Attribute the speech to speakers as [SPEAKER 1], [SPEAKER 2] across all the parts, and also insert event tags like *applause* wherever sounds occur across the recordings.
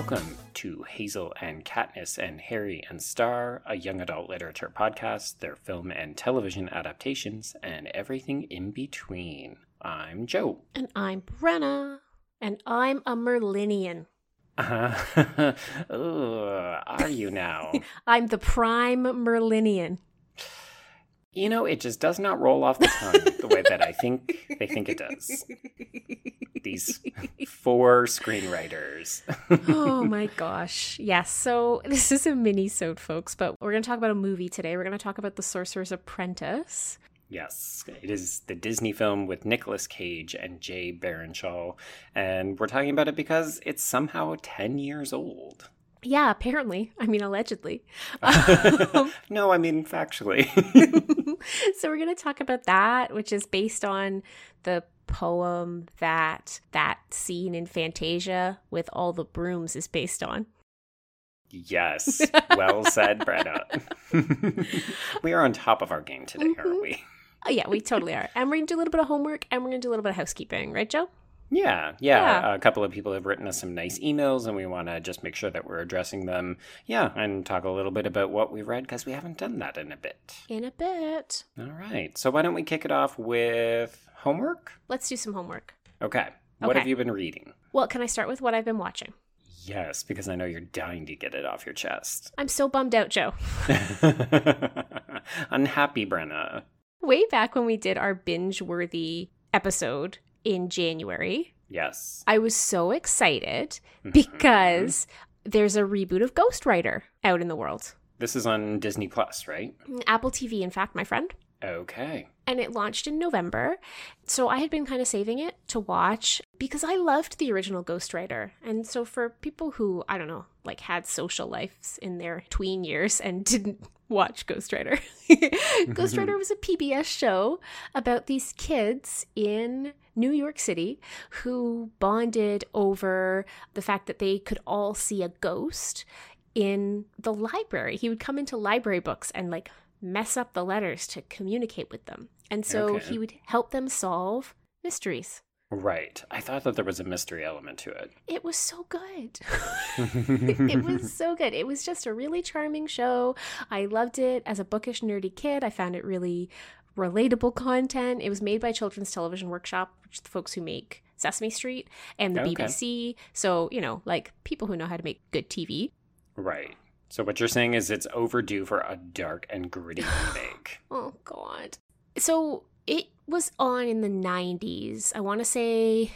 [SPEAKER 1] Welcome to Hazel and Katniss and Harry and Star, a young adult literature podcast, their film and television adaptations, and everything in between. I'm Joe.
[SPEAKER 2] And I'm Brenna. And I'm a Merlinean. *laughs*
[SPEAKER 1] Uh, are you now? *laughs*
[SPEAKER 2] I'm the prime Merlinean.
[SPEAKER 1] You know, it just does not roll off the tongue the way that I think they think it does. These *laughs* four screenwriters.
[SPEAKER 2] oh *laughs* my gosh. Yes. So this is a mini-sode, folks, but we're going to talk about a movie today. We're going to talk about The Sorcerer's Apprentice.
[SPEAKER 1] Yes, it is the Disney film with Nicolas Cage and Jay Baruchel, and we're talking about it because it's somehow 10 years old.
[SPEAKER 2] Yeah, apparently. I mean, allegedly. *laughs*
[SPEAKER 1] no, I mean, factually. *laughs* *laughs*
[SPEAKER 2] so, we're going to talk about that, which is based on the poem that that scene in Fantasia with all the brooms is based on.
[SPEAKER 1] Yes. Well said, Brenna. we are on top of our game today, mm-hmm. aren't we?
[SPEAKER 2] Oh, yeah, we totally are. And we're going to do a little bit of homework and we're going to do a little bit of housekeeping, right, Joe?
[SPEAKER 1] Yeah, yeah, yeah. A couple of people have written us some nice emails, and we want to just make sure that we're addressing them. Yeah, and talk a little bit about what we read because we haven't done that in a bit.
[SPEAKER 2] In a bit.
[SPEAKER 1] All right. So why don't we kick it off with homework?
[SPEAKER 2] Let's do some homework.
[SPEAKER 1] Okay. What okay. have you been reading?
[SPEAKER 2] Well, can I start with what I've been watching?
[SPEAKER 1] Yes, because I know you're dying to get it off your chest.
[SPEAKER 2] I'm so bummed out, Joe. *laughs* *laughs*
[SPEAKER 1] Unhappy, Brenna.
[SPEAKER 2] Way back when we did our binge worthy episode, in January.
[SPEAKER 1] Yes.
[SPEAKER 2] I was so excited mm-hmm. because there's a reboot of Ghostwriter out in the world.
[SPEAKER 1] This is on Disney Plus, right?
[SPEAKER 2] Apple TV, in fact, my friend.
[SPEAKER 1] Okay.
[SPEAKER 2] And it launched in November. So I had been kind of saving it to watch because I loved the original Ghostwriter. And so for people who, I don't know, like had social lives in their tween years and *laughs* didn't watch Ghostwriter, *laughs* Ghostwriter was a PBS show about these kids in New York City who bonded over the fact that they could all see a ghost in the library. He would come into library books and like mess up the letters to communicate with them. And so okay. he would help them solve mysteries.
[SPEAKER 1] Right. I thought that there was a mystery element to it.
[SPEAKER 2] It was so good. *laughs* it was so good. It was just a really charming show. I loved it as a bookish, nerdy kid. I found it really relatable content. It was made by Children's Television Workshop, which is the folks who make Sesame Street and the okay. BBC. So, you know, like people who know how to make good TV.
[SPEAKER 1] Right. So what you're saying is it's overdue for a dark and gritty *sighs* remake.
[SPEAKER 2] oh god. So it was on in the 90s. I want to say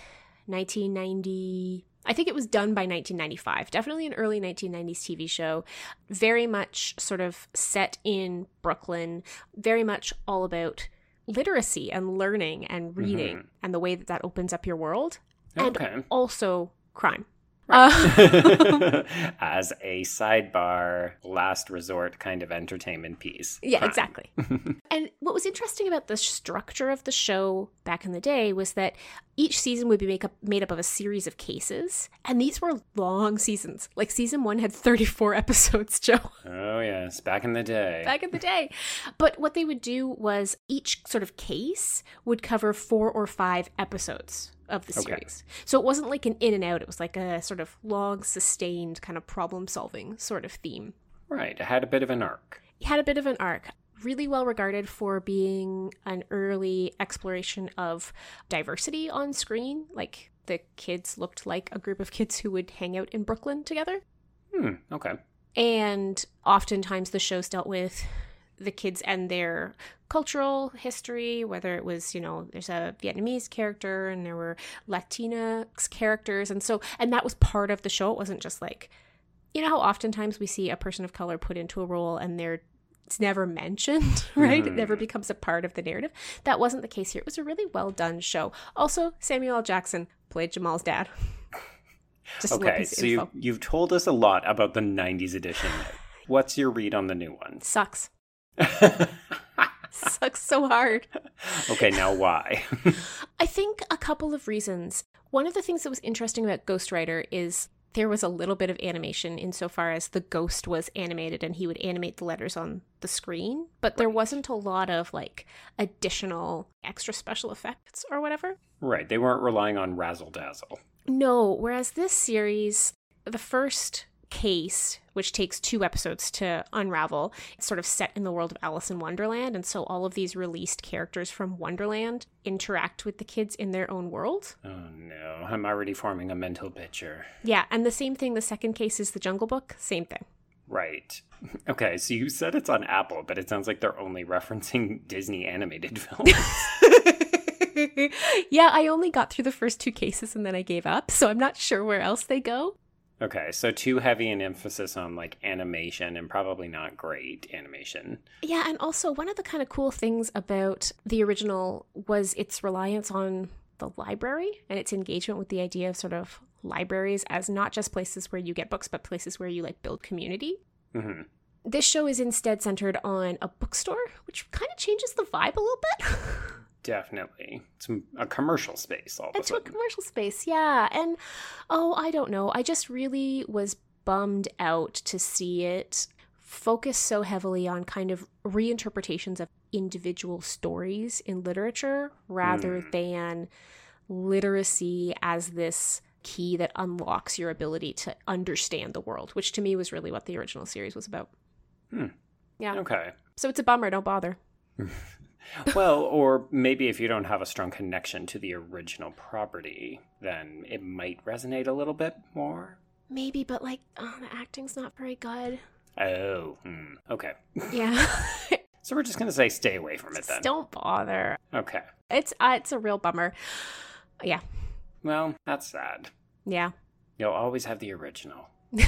[SPEAKER 2] 1990 I think it was done by 1995. Definitely an early 1990s TV show. Very much sort of set in Brooklyn. Very much all about literacy and learning and reading mm-hmm. and the way that that opens up your world. Okay. And also crime.
[SPEAKER 1] Uh, *laughs* *laughs* As a sidebar, last resort kind of entertainment piece.
[SPEAKER 2] Yeah, Fine. exactly. *laughs* and what was interesting about the structure of the show back in the day was that each season would be up, made up of a series of cases, and these were long seasons. Like season one had 34 episodes, Joe.
[SPEAKER 1] Oh, yes, back in the day.
[SPEAKER 2] Back in the day. But what they would do was each sort of case would cover four or five episodes of the series. Okay. So it wasn't like an in and out, it was like a sort of long sustained kind of problem solving sort of theme.
[SPEAKER 1] Right. It had a bit of an arc.
[SPEAKER 2] It had a bit of an arc. Really well regarded for being an early exploration of diversity on screen. Like the kids looked like a group of kids who would hang out in Brooklyn together.
[SPEAKER 1] Hmm. Okay.
[SPEAKER 2] And oftentimes the shows dealt with the kids and their cultural history, whether it was, you know, there's a Vietnamese character and there were Latina characters. And so, and that was part of the show. It wasn't just like, you know, how oftentimes we see a person of color put into a role and they're it's never mentioned, *laughs* right? Mm. It never mm. becomes a part of the narrative. That wasn't the case here. It was a really well done show. Also, Samuel L. Jackson played Jamal's dad. *laughs*
[SPEAKER 1] okay, so you, you've told us a lot about the 90s edition. *sighs* What's your read on the new one?
[SPEAKER 2] Sucks. *laughs* *laughs* Sucks so hard.
[SPEAKER 1] Okay, now why? *laughs*
[SPEAKER 2] I think a couple of reasons. One of the things that was interesting about Ghostwriter is there was a little bit of animation insofar as the ghost was animated and he would animate the letters on the screen, but there wasn't a lot of like additional extra special effects or whatever.
[SPEAKER 1] Right. They weren't relying on razzle dazzle.
[SPEAKER 2] No, whereas this series the first case, which takes two episodes to unravel, it's sort of set in the world of Alice in Wonderland. And so all of these released characters from Wonderland interact with the kids in their own world.
[SPEAKER 1] Oh no, I'm already forming a mental picture.
[SPEAKER 2] Yeah. And the same thing, the second case is the Jungle Book. Same thing.
[SPEAKER 1] Right. *laughs* Okay, so you said it's on Apple, but it sounds like they're only referencing *laughs* Disney animated films. *laughs*
[SPEAKER 2] yeah, I only got through the first two cases and then I gave up, so I'm not sure where else they go.
[SPEAKER 1] Okay, so too heavy an emphasis on like animation and probably not great animation.
[SPEAKER 2] Yeah, and also one of the kind of cool things about the original was its reliance on the library and its engagement with the idea of sort of libraries as not just places where you get books, but places where you like build community.
[SPEAKER 1] hmm
[SPEAKER 2] This show is instead centered on a bookstore, which kind of changes the vibe a little bit. *laughs*
[SPEAKER 1] Definitely. It's a commercial space all of a
[SPEAKER 2] a commercial space, yeah. And oh, I don't know. I just really was bummed out to see it focus so heavily on kind of reinterpretations of individual stories in literature rather
[SPEAKER 1] Hmm.
[SPEAKER 2] than literacy as this key that unlocks your ability to understand the world, which to me was really what the original series was about.
[SPEAKER 1] Hmm.
[SPEAKER 2] Yeah.
[SPEAKER 1] Okay.
[SPEAKER 2] So it's a bummer, don't bother. *laughs*
[SPEAKER 1] well, or maybe if you don't have a strong connection to the original property, then it might resonate a little bit more.
[SPEAKER 2] Maybe, but like, oh, the acting's not very good.
[SPEAKER 1] Oh, hmm. okay.
[SPEAKER 2] Yeah. *laughs* *laughs*
[SPEAKER 1] So we're just gonna say stay away from it then.
[SPEAKER 2] don't bother.
[SPEAKER 1] Okay.
[SPEAKER 2] It's uh, it's a real bummer. *sighs* Yeah.
[SPEAKER 1] Well, that's sad.
[SPEAKER 2] Yeah.
[SPEAKER 1] You'll always have the original. *laughs*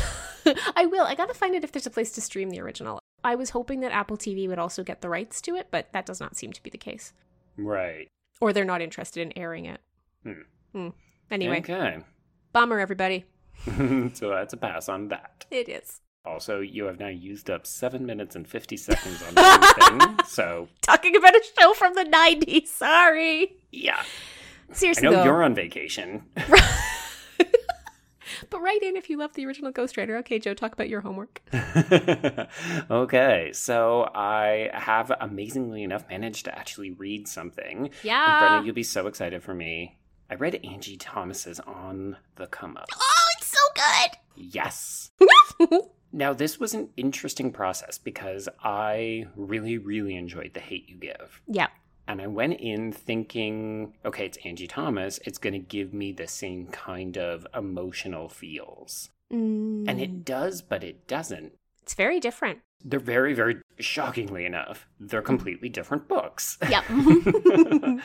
[SPEAKER 2] I will. I gotta find out if there's a place to stream the original. I was hoping that Apple TV would also get the rights to it, but that does not seem to be the case.
[SPEAKER 1] Right.
[SPEAKER 2] Or they're not interested in airing it.
[SPEAKER 1] Hmm.
[SPEAKER 2] Hmm. Anyway,
[SPEAKER 1] Okay.
[SPEAKER 2] bummer, everybody. *laughs*
[SPEAKER 1] so that's a pass on that.
[SPEAKER 2] It is.
[SPEAKER 1] Also, you have now used up seven minutes and 50 seconds on same thing. *laughs* So,
[SPEAKER 2] Talking about a show from the 90s. Sorry.
[SPEAKER 1] yeah.
[SPEAKER 2] Seriously.
[SPEAKER 1] I know
[SPEAKER 2] though.
[SPEAKER 1] you're on vacation. *laughs* *laughs*
[SPEAKER 2] but write in if you love the original Ghostwriter. Okay, Joe, talk about your homework. *laughs*
[SPEAKER 1] okay. So, I have amazingly enough managed to actually read something. And
[SPEAKER 2] Yeah.
[SPEAKER 1] Brenna, you'll be so excited for me. I read Angie Thomas's On the Come Up.
[SPEAKER 2] Oh, it's so good! Yes. *laughs*
[SPEAKER 1] Now, this was an interesting process because I really, really enjoyed The Hate You Give.
[SPEAKER 2] yeah.
[SPEAKER 1] And I went in thinking, okay, it's Angie Thomas. It's going to give me the same kind of emotional feels. And
[SPEAKER 2] Mm,
[SPEAKER 1] it does, but it doesn't.
[SPEAKER 2] it's very different.
[SPEAKER 1] They're very, very shockingly enough, they're completely different books.
[SPEAKER 2] Yep. *laughs*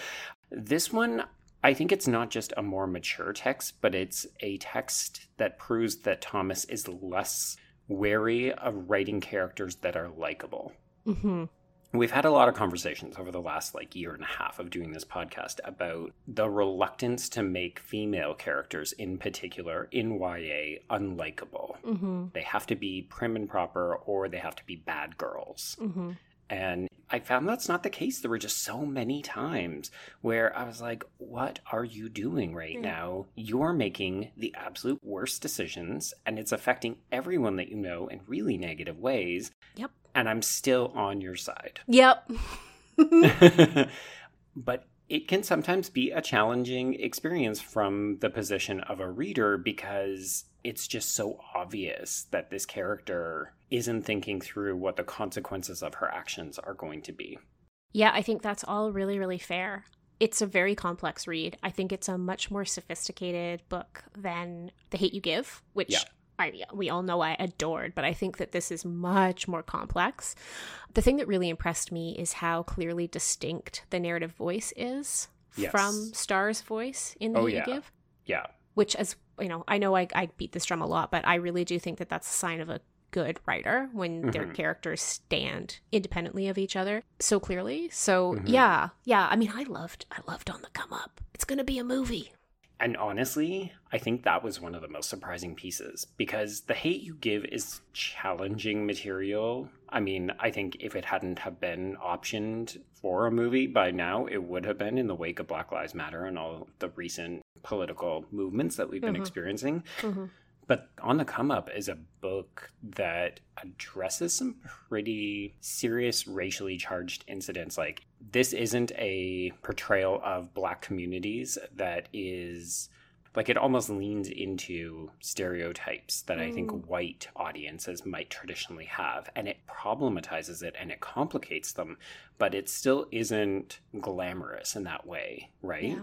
[SPEAKER 1] this one, I think it's not just a more mature text, but it's a text that proves that Thomas is less wary of writing characters that are likable.
[SPEAKER 2] hmm
[SPEAKER 1] We've had a lot of conversations over the last like year and a half of doing this podcast about the reluctance to make female characters in particular in YA unlikable.
[SPEAKER 2] hmm
[SPEAKER 1] They have to be prim and proper or they have to be bad girls.
[SPEAKER 2] hmm
[SPEAKER 1] And I found that's not the case. There were just so many times where I was like, what are you doing right
[SPEAKER 2] Mm.
[SPEAKER 1] now? You're making the absolute worst decisions and it's affecting everyone that you know in really negative ways.
[SPEAKER 2] Yep.
[SPEAKER 1] And I'm still on your side.
[SPEAKER 2] Yep. *laughs* *laughs*
[SPEAKER 1] but it can sometimes be a challenging experience from the position of a reader because it's just so obvious that this character isn't thinking through what the consequences of her actions are going to be.
[SPEAKER 2] Yeah, I think that's all really, really fair. It's a very complex read. I think it's a much more sophisticated book than The Hate You Give, which
[SPEAKER 1] Yeah.
[SPEAKER 2] I, we all know I adored, but I think that this is much more complex. The thing that really impressed me is how clearly distinct the narrative voice is
[SPEAKER 1] Yes.
[SPEAKER 2] from Star's voice in The
[SPEAKER 1] Oh, yeah.
[SPEAKER 2] You Give.
[SPEAKER 1] Yeah.
[SPEAKER 2] which as you know i know I, I beat this drum a lot but i really do think that that's a sign of a good writer when their
[SPEAKER 1] Mhm.
[SPEAKER 2] characters stand independently of each other so clearly so
[SPEAKER 1] Mhm.
[SPEAKER 2] yeah yeah i mean i loved i loved on the come up it's gonna be a movie
[SPEAKER 1] And honestly, I think that was one of the most surprising pieces because the hate you give is challenging material. I mean, I think if it hadn't have been optioned for a movie by now, it would have been in the wake of Black Lives Matter and all the recent political movements that we've been
[SPEAKER 2] Mhm.
[SPEAKER 1] experiencing.
[SPEAKER 2] Mhm.
[SPEAKER 1] But On the Come Up is a book that addresses some pretty serious racially charged incidents. Like, this isn't a portrayal of Black communities that is like it almost leans into stereotypes that I think
[SPEAKER 2] Mm.
[SPEAKER 1] white audiences might traditionally have, and it problematizes it and it complicates them, but it still isn't glamorous in that way, right?
[SPEAKER 2] Yeah.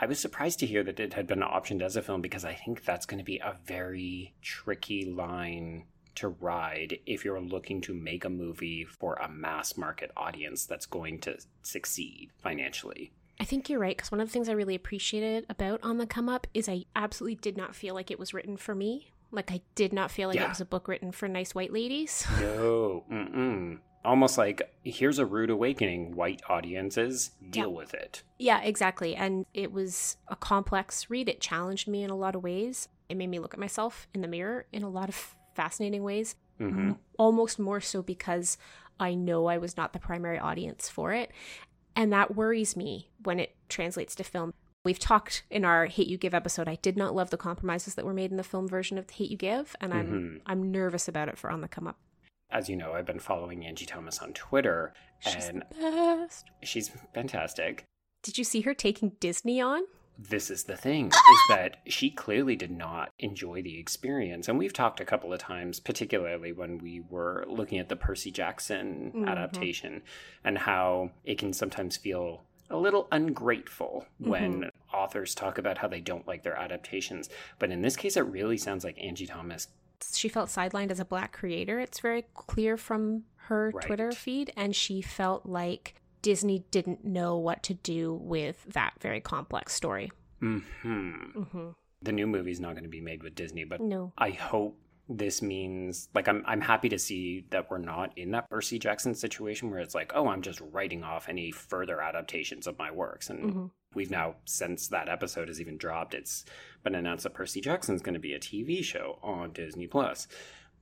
[SPEAKER 1] I was surprised to hear that it had been optioned as a film because I think that's going to be a very tricky line to ride if you're looking to make a movie for a mass market audience that's going to succeed financially.
[SPEAKER 2] I think you're right because one of the things I really appreciated about On the Come Up is I absolutely did not feel like it was written for me. Like I did not feel like
[SPEAKER 1] Yeah.
[SPEAKER 2] it was a book written for nice white ladies. *laughs*
[SPEAKER 1] No, mm-mm. Almost like here's a rude awakening, white audiences, deal
[SPEAKER 2] Yeah.
[SPEAKER 1] with it.
[SPEAKER 2] yeah, exactly. And it was a complex read. It challenged me in a lot of ways. It made me look at myself in the mirror in a lot of fascinating ways.
[SPEAKER 1] hmm
[SPEAKER 2] Almost more so because I know I was not the primary audience for it. And that worries me when it translates to film. We've talked in our Hate You Give episode. I did not love the compromises that were made in the film version of Hate You Give, and I'm
[SPEAKER 1] Mhm.
[SPEAKER 2] I'm nervous about it for On the Come Up.
[SPEAKER 1] As you know, I've been following Angie Thomas on Twitter,
[SPEAKER 2] She's
[SPEAKER 1] and
[SPEAKER 2] the best.
[SPEAKER 1] she's fantastic.
[SPEAKER 2] Did you see her taking Disney on?
[SPEAKER 1] this is the thing *laughs* is that she clearly did not enjoy the experience and we've talked a couple of times particularly when we were looking at the percy jackson
[SPEAKER 2] Mhm.
[SPEAKER 1] adaptation and how it can sometimes feel a little ungrateful when authors talk about how they don't like their adaptations but in this case it really sounds like angie thomas
[SPEAKER 2] She felt sidelined as a black creator. It's very clear from her
[SPEAKER 1] Right.
[SPEAKER 2] Twitter feed, and she felt like Disney didn't know what to do with that very complex story.
[SPEAKER 1] hmm
[SPEAKER 2] hmm
[SPEAKER 1] the new movie's not going to be made with disney but
[SPEAKER 2] No.
[SPEAKER 1] I hope this means like I'm I'm happy to see that we're not in that Percy Jackson situation where it's like, oh, I'm just writing off any further adaptations of my works. And
[SPEAKER 2] Mhm.
[SPEAKER 1] We've now since that episode has even dropped, it's been announced that Percy Jackson's going to be a TV show on Disney Plus.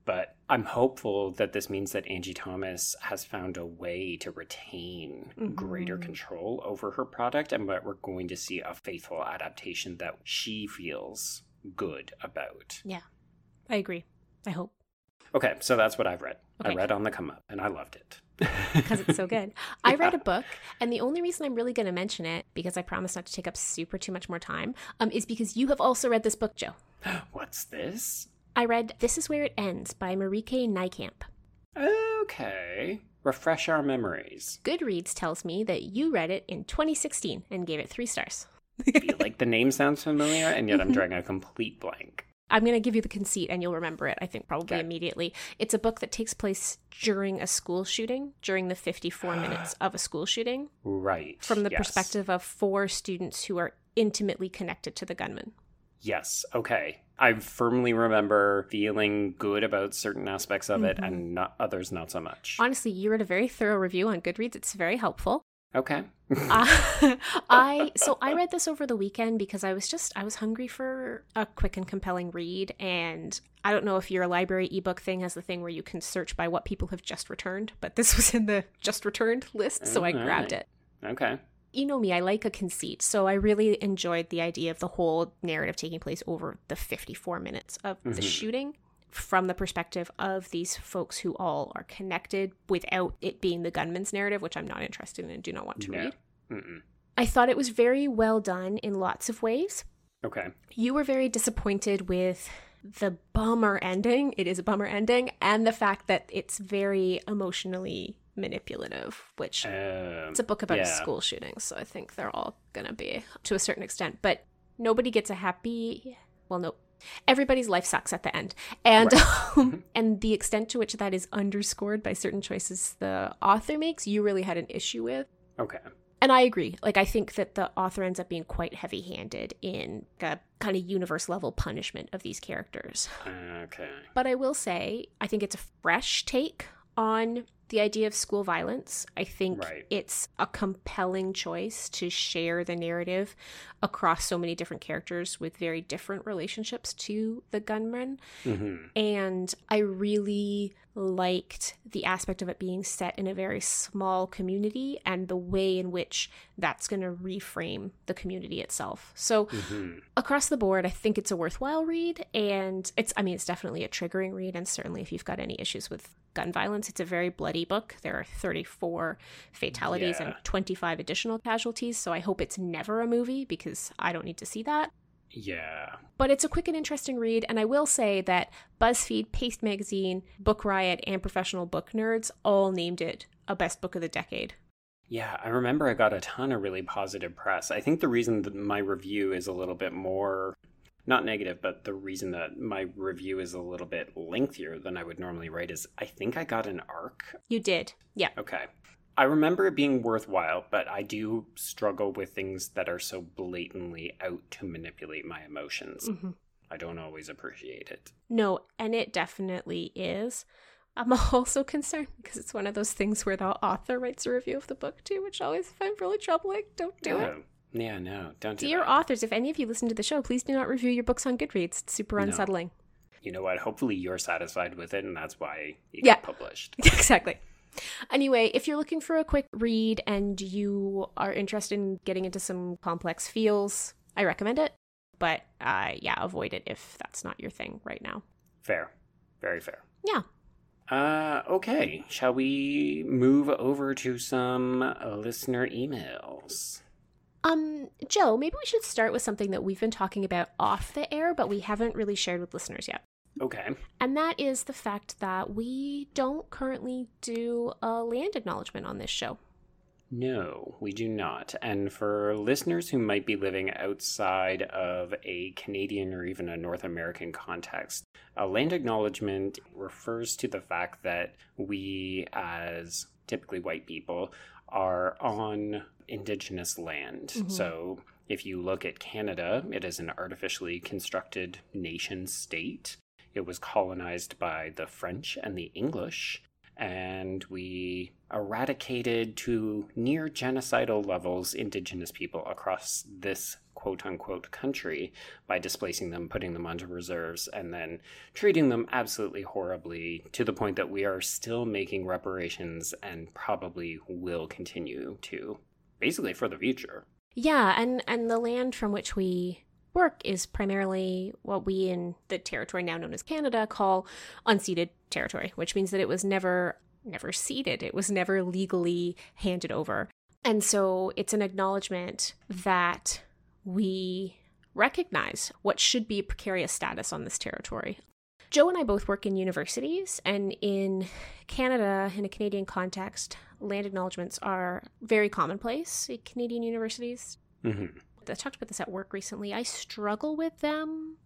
[SPEAKER 1] But I'm hopeful that this means that Angie Thomas has found a way to retain greater
[SPEAKER 2] Mhm.
[SPEAKER 1] control over her product and that we're going to see a faithful adaptation that she feels good about. Yeah.
[SPEAKER 2] I agree. I hope.
[SPEAKER 1] Okay, so that's what I've read. I read On the Come Up, and I loved it. *laughs*
[SPEAKER 2] because it's so good. I read a book, and the only reason I'm really going to mention it, because I promise not to take up super too much more time, um, is because you have also read this book, Joe. *gasps*
[SPEAKER 1] What's this?
[SPEAKER 2] I read This Is Where It Ends by Marieke Nijkamp.
[SPEAKER 1] Okay. Refresh our memories.
[SPEAKER 2] Goodreads tells me that you read it in 2016 and gave it three stars.
[SPEAKER 1] like the name sounds familiar, and yet I'm *laughs* drawing a complete blank.
[SPEAKER 2] I'm going to give you the conceit and you'll remember it, I think, probably
[SPEAKER 1] Okay.
[SPEAKER 2] immediately. It's a book that takes place during a school shooting, during the 54 *gasps* minutes of a school shooting,
[SPEAKER 1] Right.
[SPEAKER 2] from the
[SPEAKER 1] yes.
[SPEAKER 2] perspective of four students who are intimately connected to the gunman.
[SPEAKER 1] Yes. Okay. I firmly remember feeling good about certain aspects of it,
[SPEAKER 2] Mhm.
[SPEAKER 1] and not others not so much.
[SPEAKER 2] Honestly, you wrote a very thorough review on Goodreads. It's very helpful.
[SPEAKER 1] Okay.
[SPEAKER 2] Uh, *laughs* I so I read this over the weekend because I was just I was hungry for a quick and compelling read, and I don't know if your library ebook thing has the thing where you can search by what people have just returned, but this *laughs* was in the just returned list, so I grabbed
[SPEAKER 1] Alright.
[SPEAKER 2] it.
[SPEAKER 1] okay.
[SPEAKER 2] You know me, I like a conceit, so I really enjoyed the idea of the whole narrative taking place over the 54 minutes of the
[SPEAKER 1] Mhm.
[SPEAKER 2] shooting from the perspective of these folks who all are connected without it being the gunman's narrative, which I'm not interested in and do not want to
[SPEAKER 1] No.
[SPEAKER 2] read.
[SPEAKER 1] Mm-mm.
[SPEAKER 2] I thought it was very well done in lots of ways.
[SPEAKER 1] Okay.
[SPEAKER 2] You were very disappointed with the bummer ending. It is a bummer ending, and the fact that it's very emotionally manipulative, which
[SPEAKER 1] Um,
[SPEAKER 2] it's a book about
[SPEAKER 1] yeah.
[SPEAKER 2] a school shooting, so I think they're all gonna be to a certain extent. But nobody gets a happy. Well, no, everybody's life sucks at the end, and *laughs* um, and the extent to which that is underscored by certain choices the author makes, you really had an issue with.
[SPEAKER 1] Okay.
[SPEAKER 2] And I agree. Like, I think that the author ends up being quite heavy handed in a kind of universe level punishment of these characters.
[SPEAKER 1] Okay.
[SPEAKER 2] But I will say, I think it's a fresh take on the idea of school violence. I think
[SPEAKER 1] Right.
[SPEAKER 2] it's a compelling choice to share the narrative across so many different characters with very different relationships to the gunman.
[SPEAKER 1] hmm
[SPEAKER 2] And I really liked the aspect of it being set in a very small community and the way in which that's going to reframe the community itself. So,
[SPEAKER 1] hmm
[SPEAKER 2] across the board, I think it's a worthwhile read. And it's, I mean, it's definitely a triggering read. And certainly, if you've got any issues with gun violence, it's a very bloody book. There are 34 fatalities
[SPEAKER 1] Yeah.
[SPEAKER 2] and 25 additional casualties. So, I hope it's never a movie because I don't need to see that.
[SPEAKER 1] Yeah.
[SPEAKER 2] But it's a quick and interesting read, and I will say that BuzzFeed, Paste Magazine, Book Riot, and Professional Book Nerds all named it a best book of the decade.
[SPEAKER 1] Yeah, I remember I got a ton of really positive press. I think the reason that my review is a little bit more not negative, but the reason that my review is a little bit lengthier than I would normally write is I think I got an arc.
[SPEAKER 2] You did. Yeah.
[SPEAKER 1] Okay. I remember it being worthwhile, but I do struggle with things that are so blatantly out to manipulate my emotions.
[SPEAKER 2] Mm-hmm.
[SPEAKER 1] I don't always appreciate it.
[SPEAKER 2] No, and it definitely is. I'm *laughs* also concerned because it's one of those things where the author writes a review of the book too, which I always find really troubling. Don't do it.
[SPEAKER 1] Yeah, no, don't do
[SPEAKER 2] Dear
[SPEAKER 1] that.
[SPEAKER 2] authors, if any of you listen to the show, please do not review your books on Goodreads. It's super
[SPEAKER 1] No.
[SPEAKER 2] unsettling.
[SPEAKER 1] You know what? Hopefully you're satisfied with it, and that's why it
[SPEAKER 2] Yeah.
[SPEAKER 1] got published. *laughs*
[SPEAKER 2] exactly. Anyway, if you're looking for a quick read and you are interested in getting into some complex feels, I recommend it. But uh, yeah, avoid it if that's not your thing right now.
[SPEAKER 1] Fair. Very fair.
[SPEAKER 2] Yeah.
[SPEAKER 1] Uh, okay. Shall we move over to some listener emails?
[SPEAKER 2] Um, Joe, maybe we should start with something that we've been talking about off the air, but we haven't really shared with listeners yet.
[SPEAKER 1] Okay.
[SPEAKER 2] And that is the fact that we don't currently do a land acknowledgement on this show.
[SPEAKER 1] No, we do not. And for listeners who might be living outside of a Canadian or even a North American context, a land acknowledgement refers to the fact that we, as typically white people, are on Indigenous land.
[SPEAKER 2] Mhm.
[SPEAKER 1] So if you look at Canada, it is an artificially constructed nation state. It was colonized by the French and the English and we eradicated to near genocidal levels indigenous people across this quote unquote country by displacing them, putting them onto reserves, and then treating them absolutely horribly to the point that we are still making reparations and probably will continue to, basically for the future.
[SPEAKER 2] Yeah, and and the land from which we work is primarily what we in the territory now known as Canada call unceded territory, which means that it was never never ceded. It was never legally handed over. And so it's an acknowledgement that we recognize what should be a precarious status on this territory. Joe and I both work in universities, and in Canada, in a Canadian context, land acknowledgements are very commonplace at Canadian universities.
[SPEAKER 1] Mm-hmm.
[SPEAKER 2] I talked about this at work recently. I struggle with them,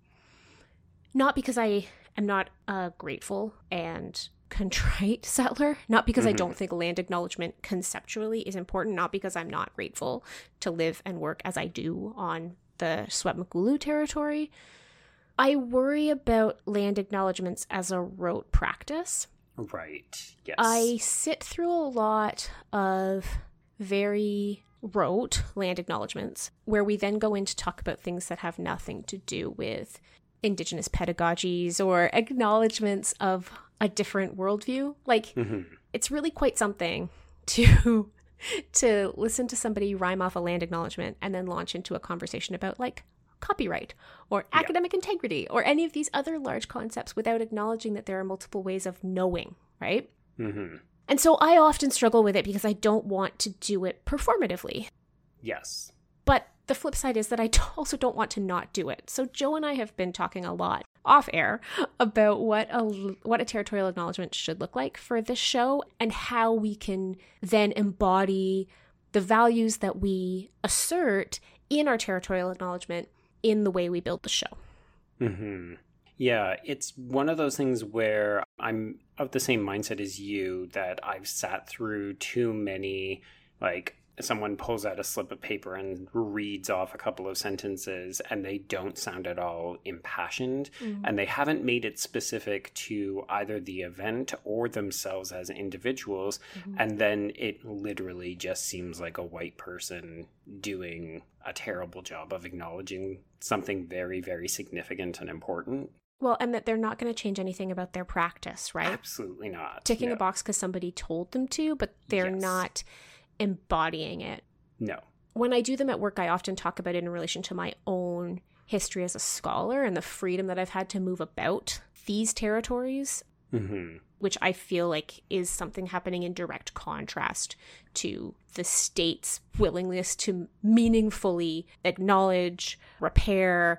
[SPEAKER 2] not because I am not a grateful and *laughs* contrite settler, not because I
[SPEAKER 1] Mhm.
[SPEAKER 2] don't think land acknowledgement conceptually is important, not because I'm not grateful to live and work as I do on the Swetmagulu territory. I worry about land acknowledgements as a rote practice.
[SPEAKER 1] Right. Yes.
[SPEAKER 2] I sit through a lot of very rote land acknowledgements where we then go in to talk about things that have nothing to do with indigenous pedagogies or acknowledgements of a different worldview. Like
[SPEAKER 1] Mhm.
[SPEAKER 2] it's really quite something to *laughs* to listen to somebody rhyme off a land acknowledgement and then launch into a conversation about like copyright or
[SPEAKER 1] Yeah.
[SPEAKER 2] academic integrity or any of these other large concepts without acknowledging that there are multiple ways of knowing, right?
[SPEAKER 1] Mhm.
[SPEAKER 2] And so I often struggle with it because I don't want to do it performatively.
[SPEAKER 1] Yes.
[SPEAKER 2] But the flip side is that I *laughs* also don't want to not do it. So Joe and I have been talking a lot off air about what a what a territorial acknowledgement should look like for this show and how we can then embody the values that we assert in our territorial acknowledgement in the way we build the show.
[SPEAKER 1] hmm Yeah, it's one of those things where I'm of the same mindset as you that I've sat through too many, like, someone pulls out a slip of paper and reads off a couple of sentences and they don't sound at all impassioned and they haven't made it specific to either the event or themselves as individuals
[SPEAKER 2] Mhm.
[SPEAKER 1] and then it literally just seems like a white person doing a terrible job of acknowledging something very very significant and important
[SPEAKER 2] Well, and that they're not going to change anything about their practice, right?
[SPEAKER 1] absolutely not
[SPEAKER 2] Ticking
[SPEAKER 1] no.
[SPEAKER 2] a box because somebody told them to, but they're
[SPEAKER 1] Yes.
[SPEAKER 2] not embodying it.
[SPEAKER 1] no
[SPEAKER 2] when I do them at work, I often talk about it in relation to my own history as a scholar and the freedom that I've had to move about these territories.
[SPEAKER 1] hmm
[SPEAKER 2] which I feel like is something happening in direct contrast to the state's willingness to meaningfully acknowledge, repair,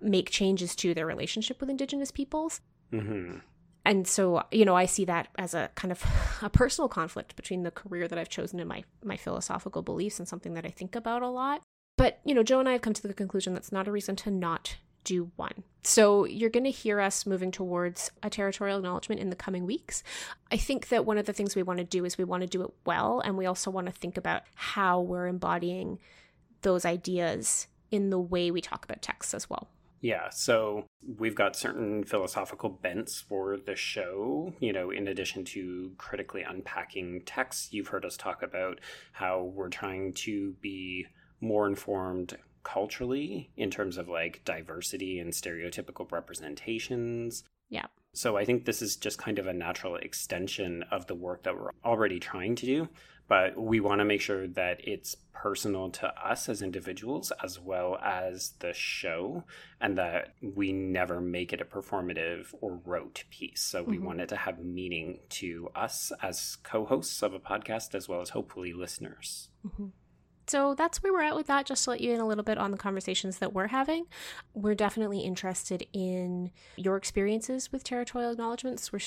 [SPEAKER 2] make changes to their relationship with Indigenous peoples.
[SPEAKER 1] Mm-hmm.
[SPEAKER 2] And so, you know, I see that as a kind of *laughs* a personal conflict between the career that I've chosen and my my philosophical beliefs and something that I think about a lot. But, you know, Joe and I have come to the conclusion that's not a reason to not do one. So you're going to hear us moving towards a territorial acknowledgement in the coming weeks. I think that one of the things we want to do is we want to do it well, and we also want to think about how we're embodying those ideas in the way we talk about texts as well.
[SPEAKER 1] Yeah, so we've got certain philosophical bents for the show. You know, in addition to critically unpacking texts, you've heard us talk about how we're trying to be more informed culturally in terms of like diversity and stereotypical representations.
[SPEAKER 2] Yeah.
[SPEAKER 1] So I think this is just kind of a natural extension of the work that we're already trying to do, but we want to make sure that it's personal to us as individuals as well as the show and that we never make it a performative or rote piece. So we mm-hmm. want it to have meaning to us as co-hosts of a podcast as well as hopefully listeners.
[SPEAKER 2] Mm-hmm. So that's where we're at with that, just to let you in a little bit on the conversations that we're having. We're definitely interested in your experiences with territorial acknowledgements. We're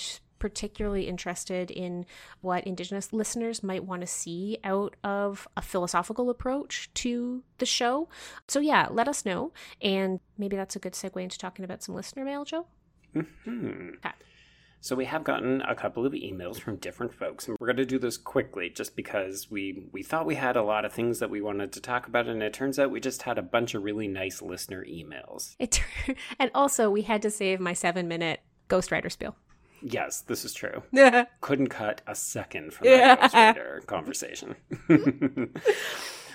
[SPEAKER 2] particularly interested in what Indigenous listeners might want to see out of a philosophical approach to the show. So, yeah, let us know. And maybe that's a good segue into talking about some listener mail, Joe.
[SPEAKER 1] Mm-hmm. Okay. So we have gotten a couple of emails from different folks, and we're going to do this quickly, just because we we thought we had a lot of things that we wanted to talk about, and it turns out we just had a bunch of really nice listener emails.
[SPEAKER 2] It *laughs* and also we had to save my seven minute Ghostwriter spiel.
[SPEAKER 1] Yes, this is true. *laughs* Couldn't cut a second from that Ghostwriter *laughs* conversation. *laughs*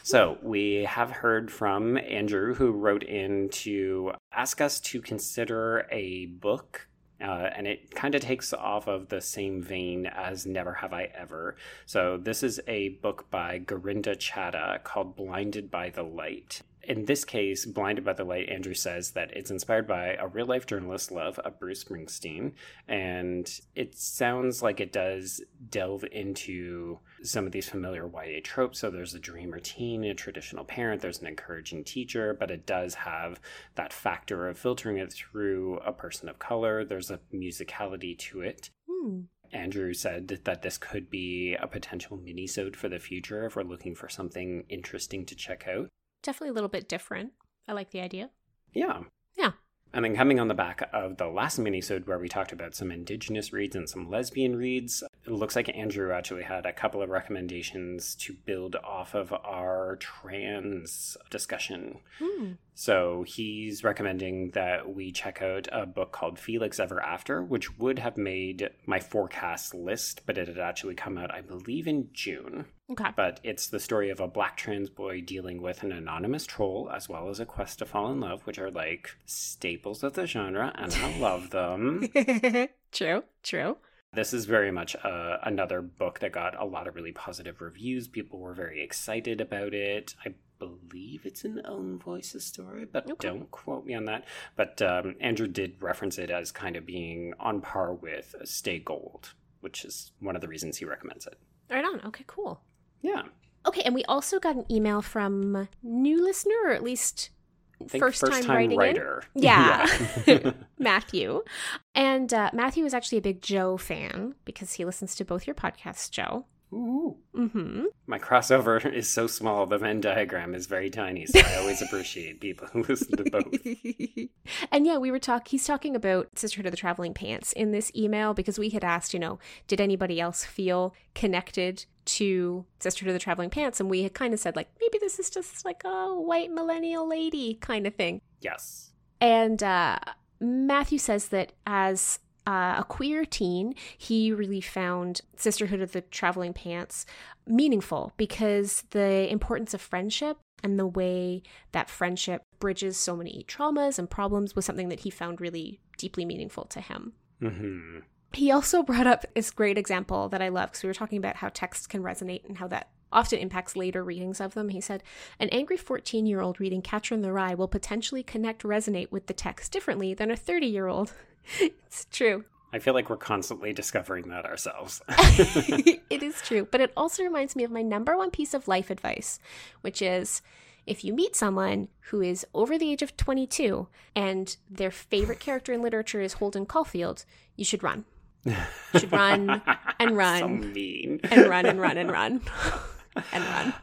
[SPEAKER 1] So, we have heard from Andrew, who wrote in to ask us to consider a book uh, and it kind of takes off of the same vein as Never Have I Ever. So, this is a book by Gurinder Chadha called Blinded by the Light in this case, Blinded by the Light, Andrew says that it's inspired by a real life journalist love of Bruce Springsteen. And it sounds like it does delve into some of these familiar YA tropes. So there's a dreamer teen, a traditional parent, there's an encouraging teacher, but it does have that factor of filtering it through a person of color. There's a musicality to it. Hmm. Andrew said that this could be a potential mini-sode for the future if we're looking for something interesting to check out
[SPEAKER 2] definitely a little bit different. I like the idea.
[SPEAKER 1] Yeah.
[SPEAKER 2] Yeah.
[SPEAKER 1] And then coming on the back of the last minisode where we talked about some indigenous reads and some lesbian reads, it looks like Andrew actually had a couple of recommendations to build off of our trans discussion. Hmm. So he's recommending that we check out a book called Felix Ever After, which would have made my forecast list, but it had actually come out, I believe, in June.
[SPEAKER 2] Okay.
[SPEAKER 1] But it's the story of a black trans boy dealing with an anonymous troll as well as a quest to fall in love, which are like staples of the genre, and I love them. *laughs*
[SPEAKER 2] true, true.
[SPEAKER 1] This is very much uh, another book that got a lot of really positive reviews. People were very excited about it. I believe it's an own voices story, but okay. don't quote me on that. But um, Andrew did reference it as kind of being on par with Stay Gold, which is one of the reasons he recommends it.
[SPEAKER 2] Right on. Okay, cool.
[SPEAKER 1] Yeah.
[SPEAKER 2] Okay, and we also got an email from new listener, or at least first,
[SPEAKER 1] first, time, writing writer.
[SPEAKER 2] In. *laughs* Yeah, yeah. *laughs* *laughs* Matthew. And uh, Matthew is actually a big Joe fan because he listens to both your podcasts, Joe.
[SPEAKER 1] Ooh.
[SPEAKER 2] Mm-hmm.
[SPEAKER 1] My crossover is so small, the Venn diagram is very tiny, so I always appreciate people who listen to both.
[SPEAKER 2] and yeah, we were talking, he's talking about Sisterhood of the Traveling Pants in this email because we had asked, you know, did anybody else feel connected to Sisterhood of the Traveling Pants? And we had kind of said, like, maybe this is just like a white millennial lady kind of thing.
[SPEAKER 1] Yes.
[SPEAKER 2] And uh, Matthew says that as uh, a queer teen, he really found Sisterhood of the Traveling Pants meaningful because the importance of friendship and the way that friendship bridges so many traumas and problems was something that he found really deeply meaningful to him.
[SPEAKER 1] Mm-hmm.
[SPEAKER 2] He also brought up this great example that I love because we were talking about how texts can resonate and how that often impacts later readings of them. He said, An angry 14 year old reading Catcher in the Rye will potentially connect, resonate with the text differently than a 30 year old. *laughs* it's true.
[SPEAKER 1] I feel like we're constantly discovering that ourselves. *laughs* *laughs*
[SPEAKER 2] it is true. But it also reminds me of my number one piece of life advice, which is if you meet someone who is over the age of 22 and their favorite character in literature is Holden Caulfield, you should run. Should run and *laughs* run.
[SPEAKER 1] so mean.
[SPEAKER 2] And run and run and run *laughs* and run.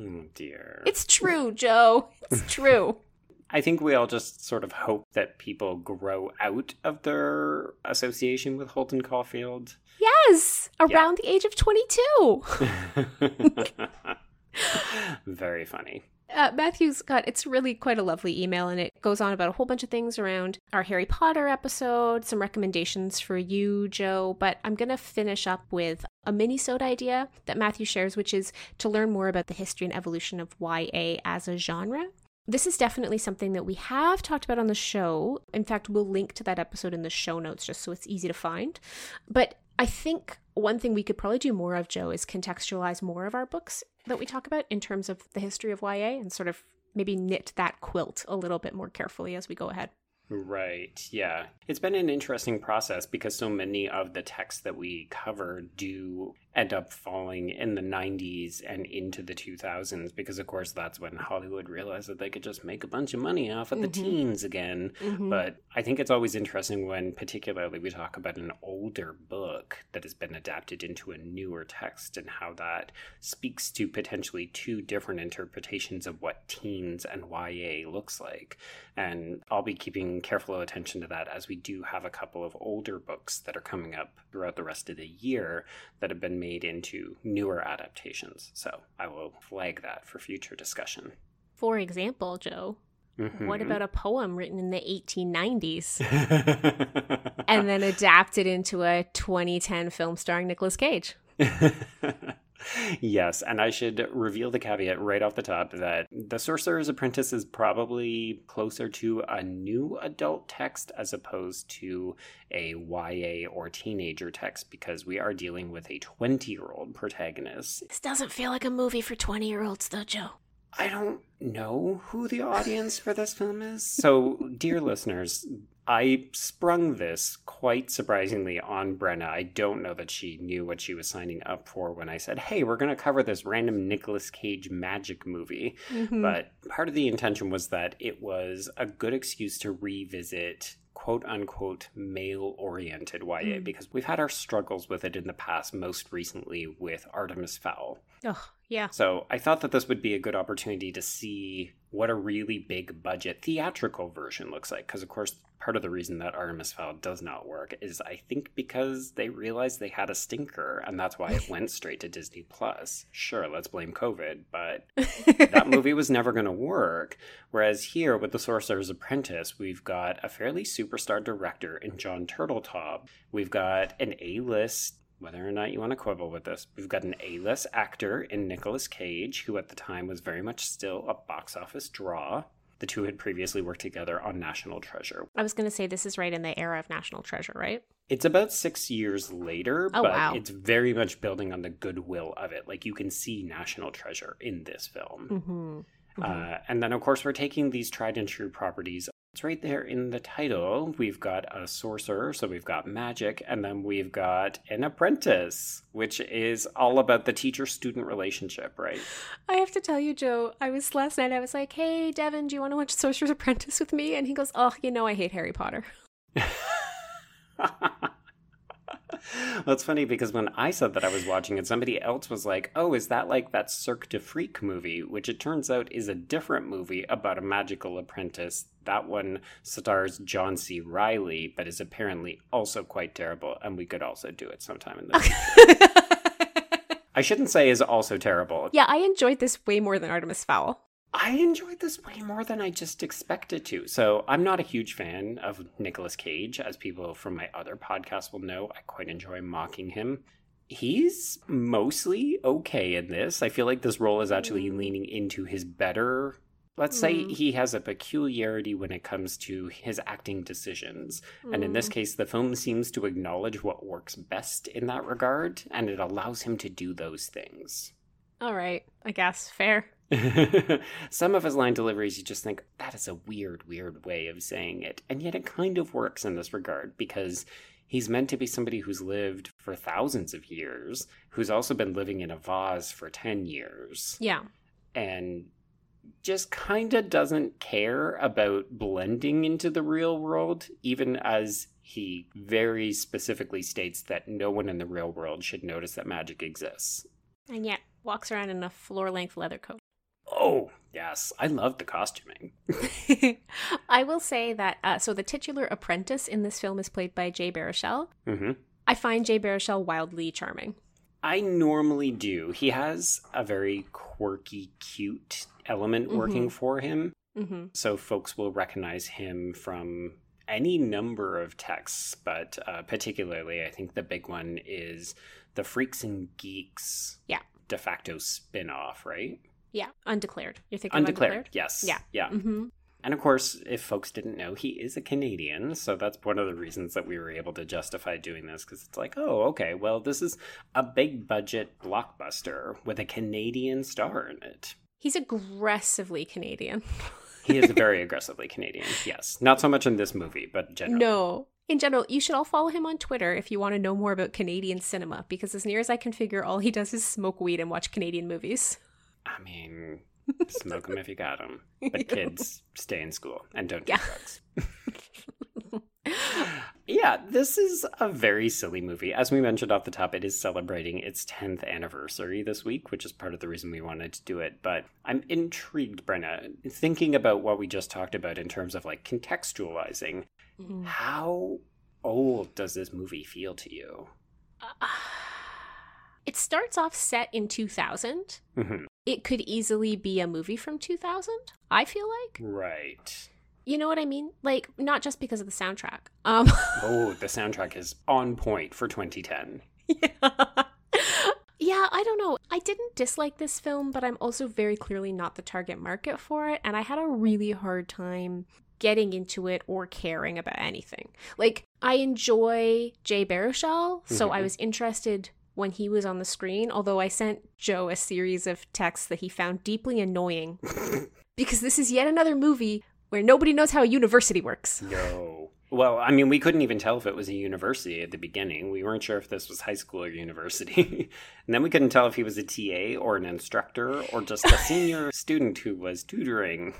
[SPEAKER 1] Oh dear.
[SPEAKER 2] It's true, Joe. It's *laughs* true.
[SPEAKER 1] I think we all just sort of hope that people grow out of their association with Holden Caulfield.
[SPEAKER 2] Yes, around the age of 22.
[SPEAKER 1] Very funny.
[SPEAKER 2] Uh, Matthew's got it's really quite a lovely email, and it goes on about a whole bunch of things around our Harry Potter episode, some recommendations for you, Joe. But I'm gonna finish up with a mini-sode idea that Matthew shares, which is to learn more about the history and evolution of YA as a genre. This is definitely something that we have talked about on the show. In fact, we'll link to that episode in the show notes just so it's easy to find. But I think one thing we could probably do more of, Joe, is contextualize more of our books that we talk about in terms of the history of YA and sort of maybe knit that quilt a little bit more carefully as we go ahead.
[SPEAKER 1] Right. Yeah. It's been an interesting process because so many of the texts that we cover do end up falling in the 90s and into the 2000s because of course that's when Hollywood realized that they could just make a bunch of money off of the
[SPEAKER 2] Mhm.
[SPEAKER 1] teens again.
[SPEAKER 2] Mm-hmm.
[SPEAKER 1] But I think it's always interesting when particularly we talk about an older book that has been adapted into a newer text and how that speaks to potentially two different interpretations of what teens and YA looks like. And I'll be keeping careful attention to that as we do have a couple of older books that are coming up throughout the rest of the year that have been made into newer adaptations. So I will flag that for future discussion.
[SPEAKER 2] For example, Joe, what
[SPEAKER 1] Mhm.
[SPEAKER 2] about a poem written in the 1890s *laughs* and then adapted into a 2010 film starring Nicolas Cage? *laughs*
[SPEAKER 1] yes, and I should reveal the caveat right off the top that The Sorcerer's Apprentice is probably closer to a new adult text as opposed to a YA or teenager text because we are dealing with a 20 year old protagonist.
[SPEAKER 2] This doesn't feel like a movie for 20 year olds, though, Joe.
[SPEAKER 1] I don't know who the audience for this film is. So, dear listeners, I sprung this quite surprisingly on Brenna. I don't know that she knew what she was signing up for when I said, hey, we're going to cover this random Nicolas Cage magic movie.
[SPEAKER 2] Mhm.
[SPEAKER 1] But part of the intention was that it was a good excuse to revisit quote unquote male oriented YA
[SPEAKER 2] Mm.
[SPEAKER 1] because we've had our struggles with it in the past, most recently with Artemis Fowl.
[SPEAKER 2] Oh, yeah.
[SPEAKER 1] So I thought that this would be a good opportunity to see what a really big budget theatrical version looks like. Because, of course, part of the reason that Artemis Fowl does not work is I think because they realized they had a stinker and that's why it *laughs* went straight to Disney Plus. Sure, let's blame COVID, but that *laughs* movie was never going to work. Whereas here with The Sorcerer's Apprentice, we've got a fairly superstar director in John Turteltaub. We've got an A list, whether or not you want to quibble with this, we've got an A list actor in Nicolas Cage, who at the time was very much still a box office draw. The two had previously worked together on National Treasure.
[SPEAKER 2] I was going to say this is right in the era of National Treasure, right?
[SPEAKER 1] It's about six years later,
[SPEAKER 2] Oh,
[SPEAKER 1] but
[SPEAKER 2] wow.
[SPEAKER 1] it's very much building on the goodwill of it. Like you can see National Treasure in this film.
[SPEAKER 2] Mm-hmm.
[SPEAKER 1] Uh, and then, of course, we're taking these tried and true properties. It's right there in the title. We've got a sorcerer, so we've got magic, and then we've got an apprentice, which is all about the teacher student relationship, right?
[SPEAKER 2] I have to tell you, Joe, I was last night, I was like, hey, Devin, do you want to watch Sorcerer's Apprentice with me? And he goes, oh, you know, I hate Harry Potter. *laughs* *laughs*
[SPEAKER 1] That's funny because when I said that I was watching it, somebody else was like, Oh, is that like that Cirque du Freak movie? Which it turns out is a different movie about a magical apprentice. That one stars John C. Reilly, but is apparently also quite terrible, and we could also do it sometime in the future. *laughs* I shouldn't say is also terrible.
[SPEAKER 2] yeah, I enjoyed this way more than Artemis Fowl.
[SPEAKER 1] I enjoyed this way more than I just expected to. So I'm not a huge fan of Nicolas Cage, as people from my other podcasts will know. I quite enjoy mocking him. He's mostly okay in this. I feel like this role is actually
[SPEAKER 2] Mm.
[SPEAKER 1] leaning into his better. Let's say
[SPEAKER 2] Mm.
[SPEAKER 1] he has a peculiarity when it comes to his acting decisions. And in this
[SPEAKER 2] Mm.
[SPEAKER 1] case, the film seems to acknowledge what works best in that regard, and it allows him to do those things.
[SPEAKER 2] All right, I guess. Fair. *laughs*
[SPEAKER 1] Some of his line deliveries, you just think, that is a weird, weird way of saying it. And yet it kind of works in this regard because He's meant to be somebody who's lived for thousands of years, who's also been living in a vase for 10 years,
[SPEAKER 2] Yeah.
[SPEAKER 1] and just kind of doesn't care about blending into the real world, even as he very specifically states that no one in the real world should notice that magic exists.
[SPEAKER 2] And yet walks around in a floor length leather coat.
[SPEAKER 1] Yes. I love the costuming. *laughs*
[SPEAKER 2] I will say that uh, so the titular apprentice in this film is played by Jay Baruchel.
[SPEAKER 1] hmm
[SPEAKER 2] I find Jay Baruchel wildly charming.
[SPEAKER 1] I normally do. He has a very quirky, cute element working for him.
[SPEAKER 2] hmm
[SPEAKER 1] So folks will recognize him from any number of texts, but uh, particularly, I think the big one is the Freaks and Geeks
[SPEAKER 2] Yeah.
[SPEAKER 1] de facto spin off, right?
[SPEAKER 2] Yeah, undeclared. You're thinking
[SPEAKER 1] Undeclared,
[SPEAKER 2] of undeclared?
[SPEAKER 1] yes.
[SPEAKER 2] Yeah.
[SPEAKER 1] Yeah.
[SPEAKER 2] Mm-hmm.
[SPEAKER 1] And of course, if folks didn't know, he is a Canadian. So that's one of the reasons that we were able to justify doing this because it's like, oh, okay, well, this is a big budget blockbuster with a Canadian star in it.
[SPEAKER 2] He's aggressively Canadian.
[SPEAKER 1] He is *laughs* very aggressively Canadian, yes. Not so much in this movie, but generally.
[SPEAKER 2] No. In general, you should all follow him on Twitter if you want to know more about Canadian cinema, because as near as I can figure, all he does is smoke weed and watch Canadian movies.
[SPEAKER 1] I mean, smoke them if you got them. But *laughs* kids, stay in school and don't do
[SPEAKER 2] Yeah.
[SPEAKER 1] drugs. yeah, this is a very silly movie. As we mentioned off the top, it is celebrating its 10th anniversary this week, which is part of the reason we wanted to do it. But I'm intrigued, Brenna, thinking about what we just talked about in terms of like contextualizing.
[SPEAKER 2] Mm.
[SPEAKER 1] How old does this movie feel to you? *sighs*
[SPEAKER 2] It starts off set in 2000.
[SPEAKER 1] Mhm.
[SPEAKER 2] It could easily be a movie from 2000, I feel like.
[SPEAKER 1] Right.
[SPEAKER 2] You know what I mean? Like, not just because of the soundtrack. Um, *laughs*
[SPEAKER 1] Oh, the soundtrack is on point for 2010.
[SPEAKER 2] yeah. *laughs* yeah, I don't know. I didn't dislike this film, but I'm also very clearly not the target market for it, and I had a really hard time getting into it or caring about anything. Like, I enjoy Jay Baruchel, so I
[SPEAKER 1] Mhm.
[SPEAKER 2] was interested when he was on the screen, although I sent Joe a series of texts that he found deeply annoying *laughs* because this is yet another movie where nobody knows how a university works.
[SPEAKER 1] No. Well, I mean, we couldn't even tell if it was a university at the beginning. We weren't sure if this was high school or university. *laughs* and then we couldn't tell if he was a TA or an instructor or just a senior *laughs* student who was tutoring.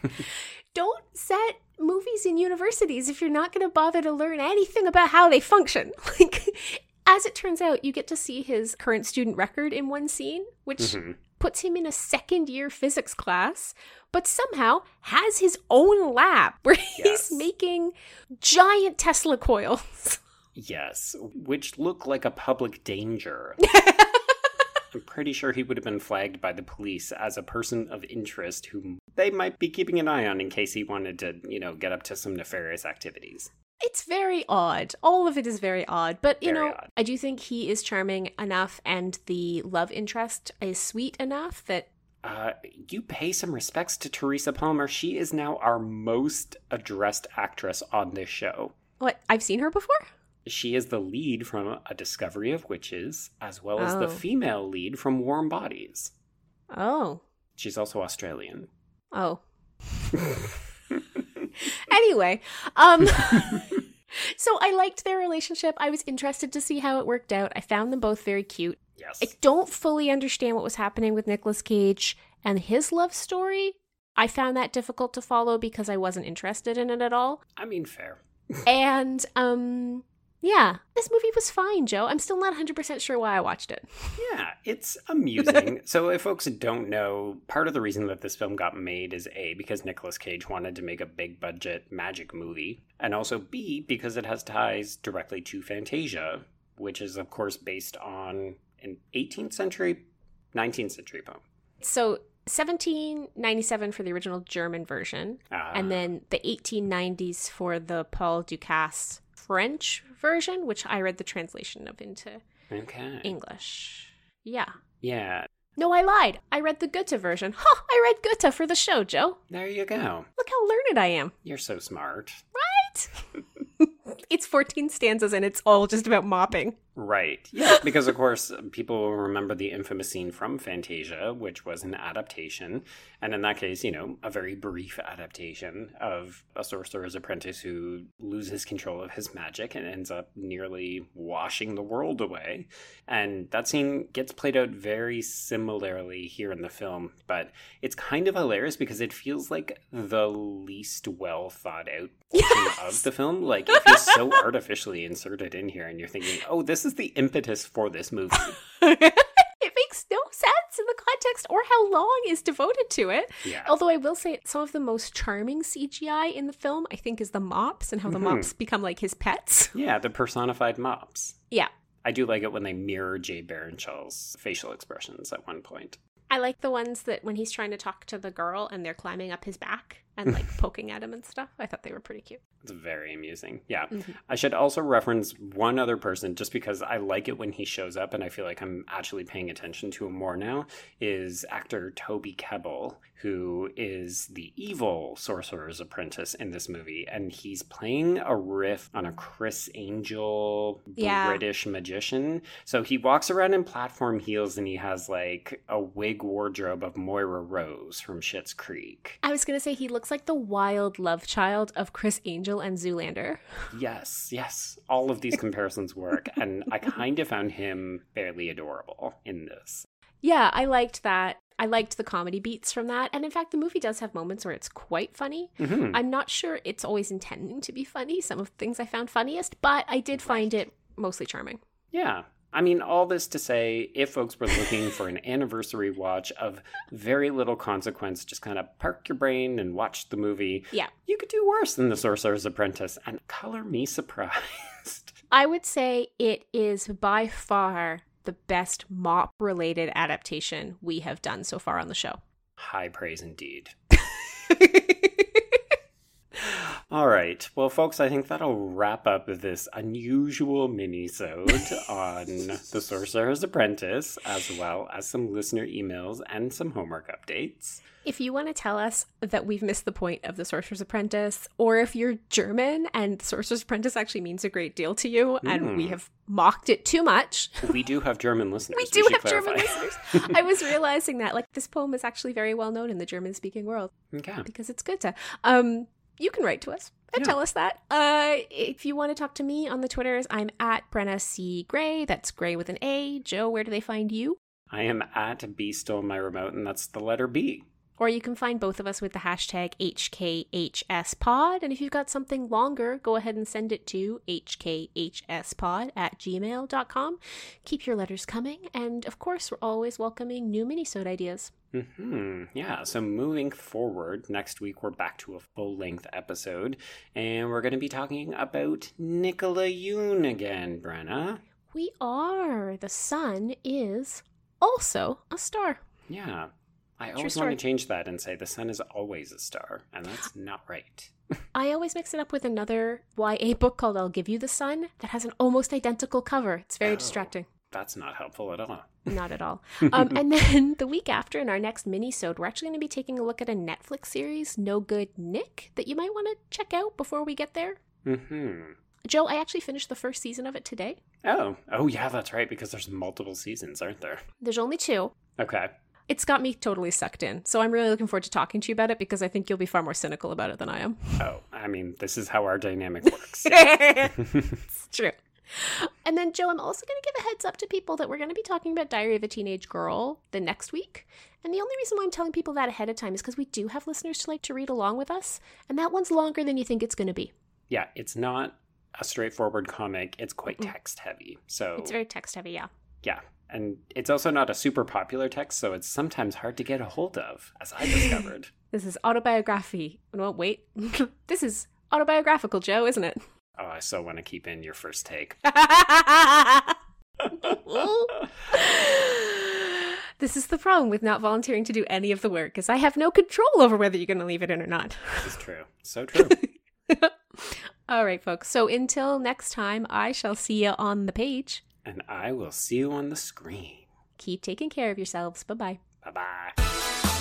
[SPEAKER 2] don't set movies in universities if you're not going to bother to learn anything about how they function. Like, as it turns out, you get to see his current student record in one scene, which
[SPEAKER 1] Mhm.
[SPEAKER 2] puts him in a second year physics class, but somehow has his own lab *laughs* where he's
[SPEAKER 1] Yes.
[SPEAKER 2] making giant Tesla coils. *laughs*
[SPEAKER 1] Yes, which look like a public danger. *laughs* I'm pretty sure he would have been flagged by the police as a person of interest whom they might be keeping an eye on in case he wanted to, you know, get up to some nefarious activities.
[SPEAKER 2] It's very odd. All of it is very odd. But, you
[SPEAKER 1] Very
[SPEAKER 2] know,
[SPEAKER 1] odd.
[SPEAKER 2] I do think he is charming enough and the love interest is sweet enough that
[SPEAKER 1] Uh, you pay some respects to Teresa Palmer. She is now our most addressed actress on this show.
[SPEAKER 2] what I've seen her before.
[SPEAKER 1] She is the lead from A Discovery of Witches, as well as the
[SPEAKER 2] Oh.
[SPEAKER 1] female lead from Warm Bodies.
[SPEAKER 2] Oh.
[SPEAKER 1] She's also Australian.
[SPEAKER 2] Oh. *laughs* *laughs* anyway, um *laughs* *laughs* so I liked their relationship. I was interested to see how it worked out. I found them both very cute.
[SPEAKER 1] Yes.
[SPEAKER 2] I don't fully understand what was happening with Nicolas Cage and his love story. I found that difficult to follow because I wasn't interested in it at all.
[SPEAKER 1] I mean, fair.
[SPEAKER 2] And um yeah, this movie was fine, Joe. I'm still not 100% sure why I watched it. *laughs*
[SPEAKER 1] Yeah, it's amusing. *laughs* so, if folks don't know, part of the reason that this film got made is A, because Nicolas Cage wanted to make a big budget magic movie, and also B, because it has ties directly to Fantasia, which is, of course, based on an 18th century, 19th century poem.
[SPEAKER 2] So, 1797 for the original German version.
[SPEAKER 1] Uh,
[SPEAKER 2] and then the 1890s for the Paul Dukas French version, which I read the translation of into
[SPEAKER 1] okay.
[SPEAKER 2] English. Yeah.
[SPEAKER 1] Yeah,
[SPEAKER 2] No, I lied. I read the Goethe version. Huh, I read Goethe for the show, Joe.
[SPEAKER 1] there you go.
[SPEAKER 2] Look how learned I am.
[SPEAKER 1] You're so smart.
[SPEAKER 2] Right? *laughs* it's 14 stanzas and it's all just about mopping.
[SPEAKER 1] Right. *laughs* Yeah, because of course people will remember the infamous scene from Fantasia, which was an adaptation, and in that case, you know, a very brief adaptation of a sorcerer's apprentice who loses control of his magic and ends up nearly washing the world away. And that scene gets played out very similarly here in the film, but it's kind of hilarious because it feels like the least well thought out *laughs*
[SPEAKER 2] Yes!
[SPEAKER 1] of the film. Like it feels so artificially inserted in here, and you're thinking, "Oh, this is the impetus for this movie." *laughs*
[SPEAKER 2] it makes no sense in the context or how long is devoted to it.
[SPEAKER 1] Yeah,
[SPEAKER 2] Although I will say some of the most charming CGI in the film, I think, is the mops and how the
[SPEAKER 1] Mhm.
[SPEAKER 2] mops become like his pets. *laughs*
[SPEAKER 1] yeah, the personified mops.
[SPEAKER 2] Yeah.
[SPEAKER 1] I do like it when they mirror Jay Baruchel's facial expressions at one point.
[SPEAKER 2] I like the ones that when he's trying to talk to the girl and they're climbing up his back and like *laughs* poking at him and stuff. I thought they were pretty cute.
[SPEAKER 1] It's very amusing. Yeah.
[SPEAKER 2] Mhm.
[SPEAKER 1] I should also reference one other person just because I like it when he shows up and I feel like I'm actually paying attention to him more now is actor Toby Kebbell, who is the evil sorcerer's apprentice in this movie. And he's playing a riff on a Criss Angel
[SPEAKER 2] Yeah.
[SPEAKER 1] British magician. So he walks around in platform heels and he has like a wig wardrobe of Moira Rose from Schitt's Creek.
[SPEAKER 2] I was going to say he looks like the wild love child of Criss Angel and Zoolander.
[SPEAKER 1] Yes, yes. All of these comparisons work. And I kind of found him fairly adorable in this.
[SPEAKER 2] Yeah, I liked that. I liked the comedy beats from that. And in fact, the movie does have moments where it's quite funny.
[SPEAKER 1] Mhm.
[SPEAKER 2] I'm not sure it's always intending to be funny, some of the things I found funniest, but I did find it mostly charming.
[SPEAKER 1] Yeah. I mean, all this to say, if folks were looking for an anniversary watch of very little consequence, just kind of park your brain and watch the movie,
[SPEAKER 2] Yeah.
[SPEAKER 1] you could do worse than The Sorcerer's Apprentice. And color me surprised. *laughs*
[SPEAKER 2] I would say it is by far the best mop related adaptation we have done so far on the show.
[SPEAKER 1] High praise indeed. *laughs* All right. Well, folks, I think that'll wrap up this unusual mini-sode *laughs* on The Sorcerer's Apprentice, as well as some listener emails and some homework updates.
[SPEAKER 2] If you want to tell us that we've missed the point of The Sorcerer's Apprentice, or if you're German and The Sorcerer's Apprentice actually means a great deal to you and we
[SPEAKER 1] Hmm.
[SPEAKER 2] have mocked it too much, *laughs*
[SPEAKER 1] We do have German listeners.
[SPEAKER 2] we do
[SPEAKER 1] should
[SPEAKER 2] have German listeners. I was realizing that like this poem is actually very well known in the German speaking world *laughs*
[SPEAKER 1] Okay.
[SPEAKER 2] because it's good to. Um, you can write to us and
[SPEAKER 1] Yeah.
[SPEAKER 2] tell us that. Uh, if you want to talk to me on the Twitters, I'm at Brenna C Gray. That's Gray with an A. Joe, where do they find you?
[SPEAKER 1] I am at B stole my remote, and that's the letter B.
[SPEAKER 2] Or you can find both of us with the hashtag HKHSPod. And if you've got something longer, go ahead and send it to HKHSPod at gmail.com. Keep your letters coming. And of course, we're always welcoming new minisode ideas.
[SPEAKER 1] Hmm. Yeah. So moving forward, next week we're back to a full length episode, and we're going to be talking about Nicola Yoon again, Brenna.
[SPEAKER 2] We are. The sun is also a star.
[SPEAKER 1] Yeah. I always want to change that and say the sun is always a star, and that's not right. *laughs*
[SPEAKER 2] I always mix it up with another YA book called I'll Give You the Sun that has an almost identical cover. It's very
[SPEAKER 1] Oh.
[SPEAKER 2] distracting.
[SPEAKER 1] That's not helpful at all. *laughs*
[SPEAKER 2] Not at all. *laughs* Um, and then the week after, in our next mini-sode, we're actually going to be taking a look at a Netflix series, No Good Nick, that you might want to check out before we get there.
[SPEAKER 1] Hmm.
[SPEAKER 2] Joe, I actually finished the first season of it today.
[SPEAKER 1] Oh. Oh, yeah, that's right. Because there's multiple seasons, aren't there?
[SPEAKER 2] There's only two.
[SPEAKER 1] Okay.
[SPEAKER 2] It's got me totally sucked in. So I'm really looking forward to talking to you about it because I think you'll be far more cynical about it than I am.
[SPEAKER 1] Oh, I mean, this is how our dynamic *laughs* works.
[SPEAKER 2] it's true. And then, Joe, I'm also going to give a heads up to people that we're going to be talking about Diary of a Teenage Girl the next week. And the only reason why I'm telling people that ahead of time is because we do have listeners to like to read along with us, and that one's longer than you think it's going to be.
[SPEAKER 1] yeah, it's not a straightforward comic. It's quite text heavy. So
[SPEAKER 2] It's very text heavy, yeah.
[SPEAKER 1] yeah, and it's also not a super popular text, so it's sometimes hard to get a hold of, as I discovered. *laughs*
[SPEAKER 2] This is autobiography. No, wait. *laughs* this is autobiographical, Joe, isn't it?
[SPEAKER 1] oh, I so want to keep in your first take. *laughs*
[SPEAKER 2] this is the problem with not volunteering to do any of the work, is I have no control over whether you're going to leave it in or not.
[SPEAKER 1] This is true. So true.
[SPEAKER 2] All right, folks. So until next time, I shall see you on the page.
[SPEAKER 1] And I will see you on the screen.
[SPEAKER 2] Keep taking care of yourselves. Bye bye.
[SPEAKER 1] Bye bye.